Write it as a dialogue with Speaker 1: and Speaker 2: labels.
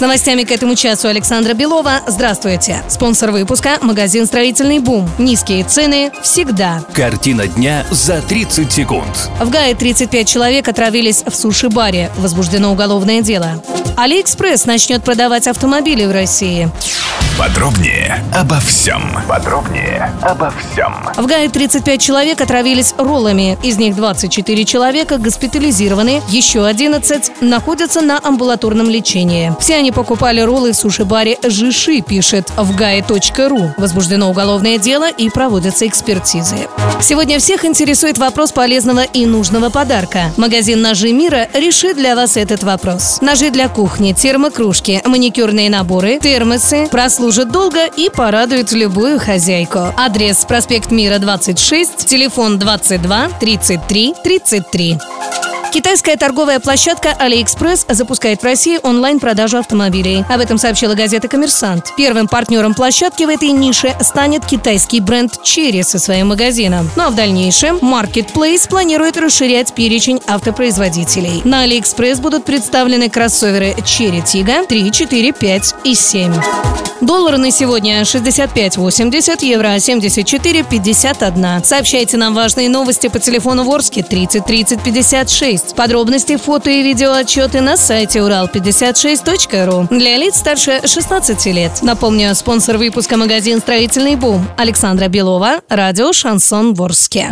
Speaker 1: С новостями к этому часу Александра Белова. Здравствуйте. Спонсор выпуска – магазин «Строительный бум». Низкие цены всегда.
Speaker 2: Картина дня за 30 секунд.
Speaker 1: В Гае 35 человек отравились в суши-баре. Возбуждено уголовное дело. Алиэкспресс начнет продавать автомобили в России.
Speaker 3: Подробнее обо всем. Подробнее обо всем.
Speaker 1: В Гае 35 человек отравились роллами. Из них 24 человека госпитализированы, еще 11 находятся на амбулаторном лечении. Все они покупали роллы в суши-баре «Жиши», пишет в гае.ру. Возбуждено уголовное дело и проводятся экспертизы. Сегодня всех интересует вопрос полезного и нужного подарка. Магазин «Ножи мира» решит для вас этот вопрос. Ножи для кухни, термокружки, маникюрные наборы, термосы прослужат долго и порадуют любую хозяйку. Адрес проспект Мира 26, телефон 22 33 33. Китайская торговая площадка AliExpress запускает в России онлайн-продажу автомобилей. Об этом сообщила газета «Коммерсант». Первым партнером площадки в этой нише станет китайский бренд Cherry со своим магазином. Ну а в дальнейшем Marketplace планирует расширять перечень автопроизводителей. На AliExpress будут представлены кроссоверы Cherry Tiggo 3, 4, 5 и 7. Доллары на сегодня 65.80, евро 74.51. Сообщайте нам важные новости по телефону Ворске 30 30 56. Подробности, фото и видео отчеты на сайте урал56.ру. Для лиц старше 16 лет. Напомню, спонсор выпуска магазин «Строительный бум» Александра Белова, радио «Шансон Ворске».